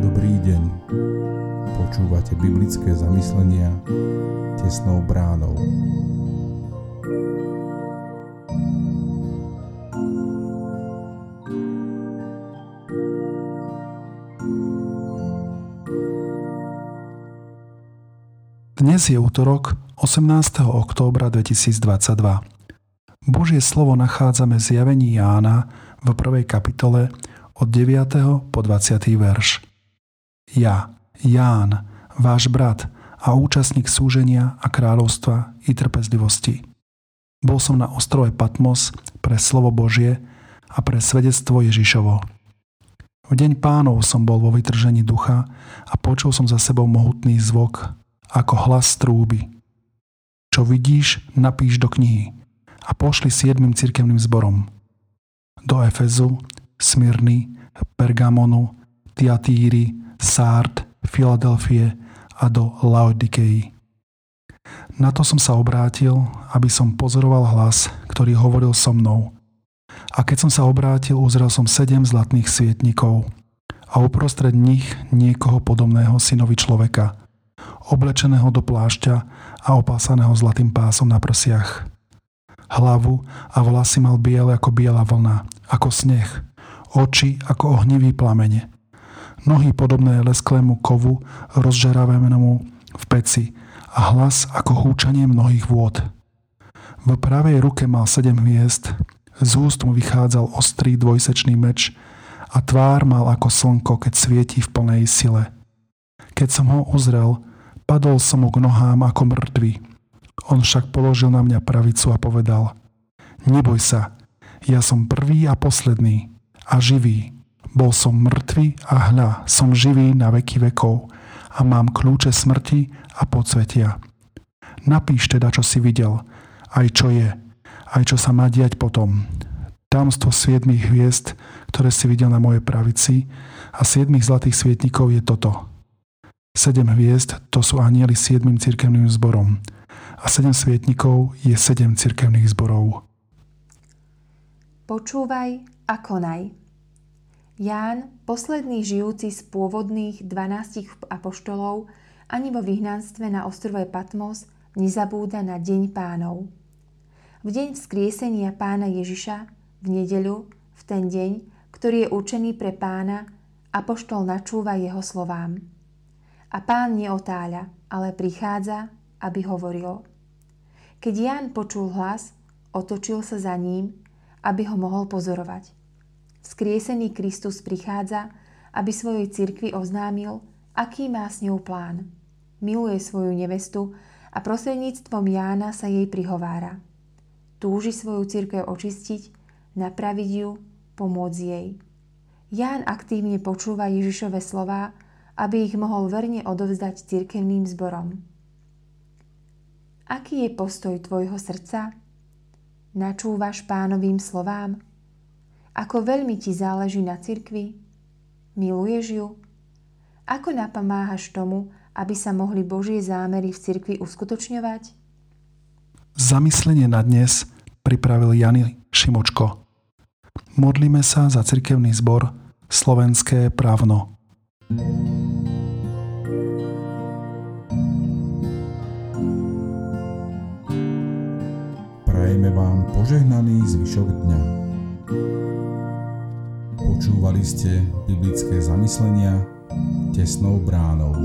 Dobrý deň. Počúvate biblické zamyslenia tesnou bránou. Dnes je útorok 18. októbra 2022. Božie slovo nachádzame v zjavení Jána v prvej kapitole od 9. po 20. verš. Ja, Ján, váš brat a účastník súženia a kráľovstva i trpezlivosti. Bol som na ostrove Patmos pre slovo Božie a pre svedectvo Ježišovo. V deň pánov som bol vo vytržení ducha a počul som za sebou mohutný zvuk, ako hlas trúby. Čo vidíš, napíš do knihy a pošli siedmým cirkevným zborom. Do Efezu, Smyrny, Pergamonu, Tiatíry, Sárd, Filadelfie a do Laodikei. Na to som sa obrátil, aby som pozoroval hlas, ktorý hovoril so mnou. A keď som sa obrátil, uzrel som sedem zlatných svietnikov a uprostred nich niekoho podobného synovi človeka – oblečeného do plášťa a opásaného zlatým pásom na prsiach. Hlavu a vlasy mal biele ako biela vlna, ako sneh, oči ako ohnivý plamene. Nohy podobné lesklému kovu rozžeravému v peci a hlas ako húčanie mnohých vôd. V pravej ruke mal sedem hviezd, z úst mu vychádzal ostrý dvojsečný meč a tvár mal ako slnko, keď svieti v plnej sile. Keď som ho uzrel, Padol som mu k nohám ako mŕtvy. On však položil na mňa pravicu a povedal Neboj sa, ja som prvý a posledný a živý. Bol som mŕtvy a hľa, som živý na veky vekov a mám kľúče smrti a podsvetia. Napíš teda, čo si videl, aj čo je, aj čo sa má diať potom. Tamstvo siedmých hviezd, ktoré si videl na mojej pravici a siedmých zlatých svietnikov je toto – Sedem hviezd to sú anieli siedmým cirkevným zborom a sedem svietnikov je sedem cirkevných zborov. Počúvaj a konaj. Ján, posledný žijúci z pôvodných 12 apoštolov, ani vo vyhnanstve na ostrove Patmos nezabúda na Deň pánov. V deň vzkriesenia pána Ježiša, v nedeľu, v ten deň, ktorý je určený pre pána, apoštol načúva jeho slovám. A pán neotáľa, ale prichádza, aby hovoril. Keď Ján počul hlas, otočil sa za ním, aby ho mohol pozorovať. Skriesený Kristus prichádza, aby svojej cirkvi oznámil, aký má s ňou plán. Miluje svoju nevestu a prostredníctvom Jána sa jej prihovára. Túži svoju cirkev očistiť, napraviť ju, pomôcť jej. Ján aktívne počúva Ježišove slová, aby ich mohol verne odovzdať cirkevným zborom. Aký je postoj tvojho srdca? Načúvaš pánovým slovám? Ako veľmi ti záleží na cirkvi? Miluješ ju? Ako napomáhaš tomu, aby sa mohli Božie zámery v cirkvi uskutočňovať? Zamyslenie na dnes pripravil Jany Šimočko. Modlíme sa za cirkevný zbor Slovenské právno. Prajeme vám požehnaný zvyšok dňa. Počúvali ste biblické zamyslenia tesnou bránou.